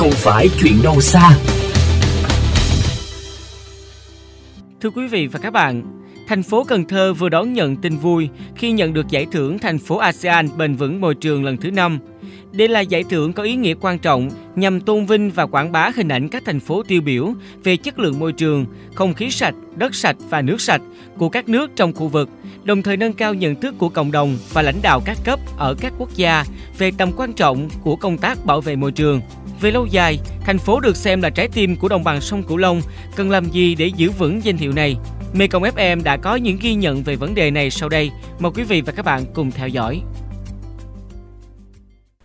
không phải chuyện đâu xa. Thưa quý vị và các bạn, thành phố Cần Thơ vừa đón nhận tin vui khi nhận được giải thưởng thành phố ASEAN bền vững môi trường lần thứ 5. Đây là giải thưởng có ý nghĩa quan trọng nhằm tôn vinh và quảng bá hình ảnh các thành phố tiêu biểu về chất lượng môi trường, không khí sạch, đất sạch và nước sạch của các nước trong khu vực, đồng thời nâng cao nhận thức của cộng đồng và lãnh đạo các cấp ở các quốc gia về tầm quan trọng của công tác bảo vệ môi trường. Về lâu dài, thành phố được xem là trái tim của đồng bằng sông Cửu Long, cần làm gì để giữ vững danh hiệu này? Mekong FM đã có những ghi nhận về vấn đề này sau đây. Mời quý vị và các bạn cùng theo dõi.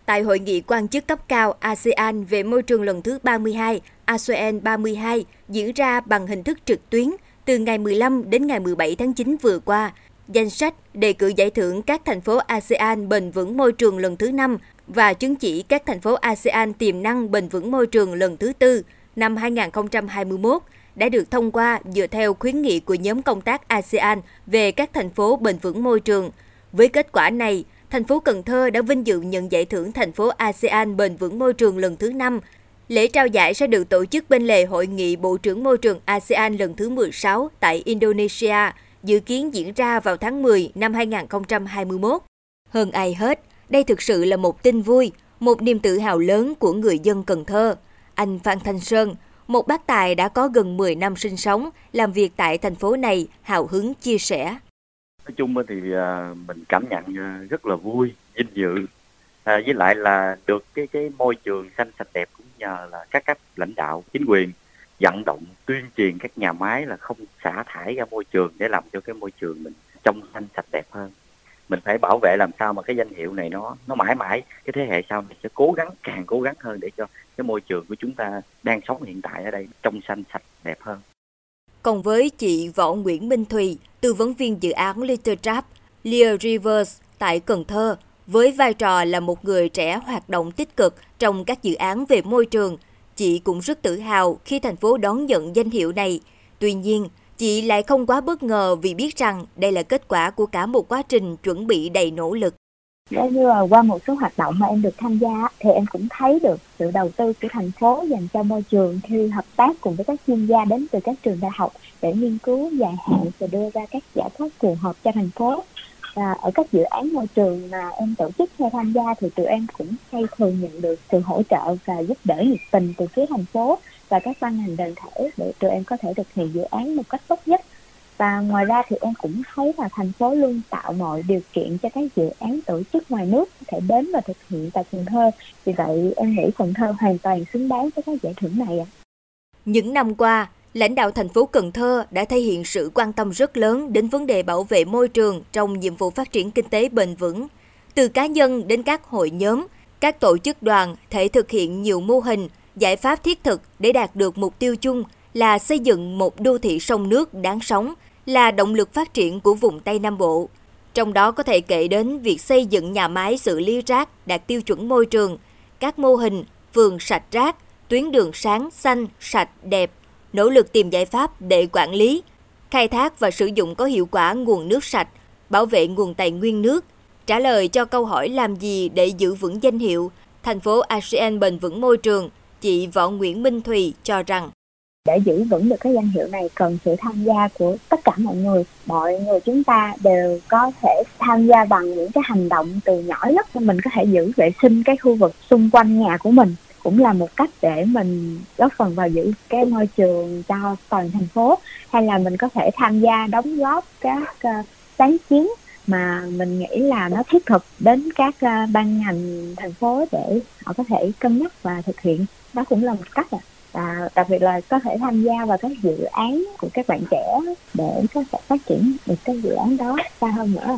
Tại hội nghị quan chức cấp cao ASEAN về môi trường lần thứ 32, ASEAN 32 diễn ra bằng hình thức trực tuyến từ ngày 15 đến ngày 17 tháng 9 vừa qua. Danh sách đề cử giải thưởng các thành phố ASEAN bền vững môi trường lần thứ 5 và chứng chỉ các thành phố ASEAN tiềm năng bền vững môi trường lần thứ tư năm 2021 đã được thông qua dựa theo khuyến nghị của nhóm công tác ASEAN về các thành phố bền vững môi trường. Với kết quả này, thành phố Cần Thơ đã vinh dự nhận giải thưởng thành phố ASEAN bền vững môi trường lần thứ 5. Lễ trao giải sẽ được tổ chức bên lề hội nghị Bộ trưởng Môi trường ASEAN lần thứ 16 tại Indonesia, dự kiến diễn ra vào tháng 10 năm 2021. Hơn ai hết, đây thực sự là một tin vui, một niềm tự hào lớn của người dân Cần Thơ. Anh Phan Thanh Sơn, một bác tài đã có gần 10 năm sinh sống, làm việc tại thành phố này, hào hứng chia sẻ. Nói chung thì à, mình cảm nhận à, rất là vui, vinh dự. À, với lại là được cái cái môi trường xanh sạch đẹp cũng nhờ là các cấp lãnh đạo, chính quyền vận động tuyên truyền các nhà máy là không xả thải ra môi trường để làm cho cái môi trường mình trong xanh sạch đẹp hơn mình phải bảo vệ làm sao mà cái danh hiệu này nó nó mãi mãi cái thế hệ sau này sẽ cố gắng càng cố gắng hơn để cho cái môi trường của chúng ta đang sống hiện tại ở đây trong xanh sạch đẹp hơn. Còn với chị Võ Nguyễn Minh Thùy, tư vấn viên dự án Little Trap, Lear Rivers tại Cần Thơ, với vai trò là một người trẻ hoạt động tích cực trong các dự án về môi trường, chị cũng rất tự hào khi thành phố đón nhận danh hiệu này. Tuy nhiên, Chị lại không quá bất ngờ vì biết rằng đây là kết quả của cả một quá trình chuẩn bị đầy nỗ lực. Nếu như là qua một số hoạt động mà em được tham gia thì em cũng thấy được sự đầu tư của thành phố dành cho môi trường khi hợp tác cùng với các chuyên gia đến từ các trường đại học để nghiên cứu dài hạn và đưa ra các giải pháp phù hợp cho thành phố. Và ở các dự án môi trường mà em tổ chức hay tham gia thì tụi em cũng hay thường nhận được sự hỗ trợ và giúp đỡ nhiệt tình từ phía thành phố và các ban ngành đoàn thể để tụi em có thể thực hiện dự án một cách tốt nhất và ngoài ra thì em cũng thấy là thành phố luôn tạo mọi điều kiện cho các dự án tổ chức ngoài nước có thể đến và thực hiện tại Cần Thơ. Vì vậy em nghĩ Cần Thơ hoàn toàn xứng đáng với các giải thưởng này ạ. Những năm qua, lãnh đạo thành phố Cần Thơ đã thể hiện sự quan tâm rất lớn đến vấn đề bảo vệ môi trường trong nhiệm vụ phát triển kinh tế bền vững. Từ cá nhân đến các hội nhóm, các tổ chức đoàn thể thực hiện nhiều mô hình giải pháp thiết thực để đạt được mục tiêu chung là xây dựng một đô thị sông nước đáng sống, là động lực phát triển của vùng Tây Nam Bộ. Trong đó có thể kể đến việc xây dựng nhà máy xử lý rác đạt tiêu chuẩn môi trường, các mô hình vườn sạch rác, tuyến đường sáng, xanh, sạch, đẹp, nỗ lực tìm giải pháp để quản lý, khai thác và sử dụng có hiệu quả nguồn nước sạch, bảo vệ nguồn tài nguyên nước. Trả lời cho câu hỏi làm gì để giữ vững danh hiệu thành phố ASEAN bền vững môi trường chị Võ Nguyễn Minh Thùy cho rằng. Để giữ vững được cái danh hiệu này cần sự tham gia của tất cả mọi người. Mọi người chúng ta đều có thể tham gia bằng những cái hành động từ nhỏ nhất mình có thể giữ vệ sinh cái khu vực xung quanh nhà của mình cũng là một cách để mình góp phần vào giữ cái môi trường cho toàn thành phố. Hay là mình có thể tham gia đóng góp các uh, sáng kiến mà mình nghĩ là nó thiết thực đến các uh, ban ngành thành phố để họ có thể cân nhắc và thực hiện. Đó cũng là một cách à. và đặc biệt là có thể tham gia vào các dự án của các bạn trẻ để có thể phát triển được cái dự án đó xa hơn nữa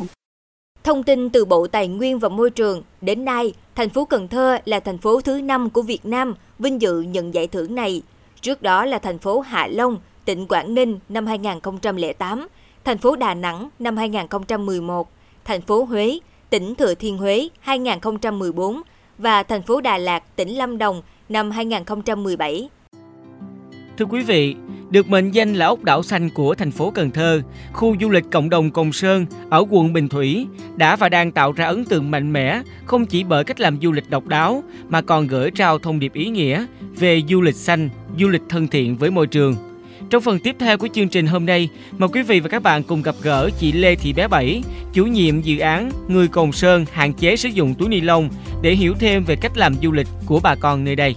Thông tin từ Bộ Tài nguyên và Môi trường, đến nay, thành phố Cần Thơ là thành phố thứ năm của Việt Nam vinh dự nhận giải thưởng này. Trước đó là thành phố Hạ Long, tỉnh Quảng Ninh năm 2008, thành phố Đà Nẵng năm 2011, thành phố Huế, tỉnh Thừa Thiên Huế 2014 và thành phố Đà Lạt, tỉnh Lâm Đồng năm 2017. Thưa quý vị, được mệnh danh là ốc đảo xanh của thành phố Cần Thơ, khu du lịch cộng đồng Cồng Sơn ở quận Bình Thủy đã và đang tạo ra ấn tượng mạnh mẽ không chỉ bởi cách làm du lịch độc đáo mà còn gửi trao thông điệp ý nghĩa về du lịch xanh, du lịch thân thiện với môi trường. Trong phần tiếp theo của chương trình hôm nay, mời quý vị và các bạn cùng gặp gỡ chị Lê Thị Bé Bảy, chủ nhiệm dự án Người Cồn Sơn hạn chế sử dụng túi ni lông để hiểu thêm về cách làm du lịch của bà con nơi đây.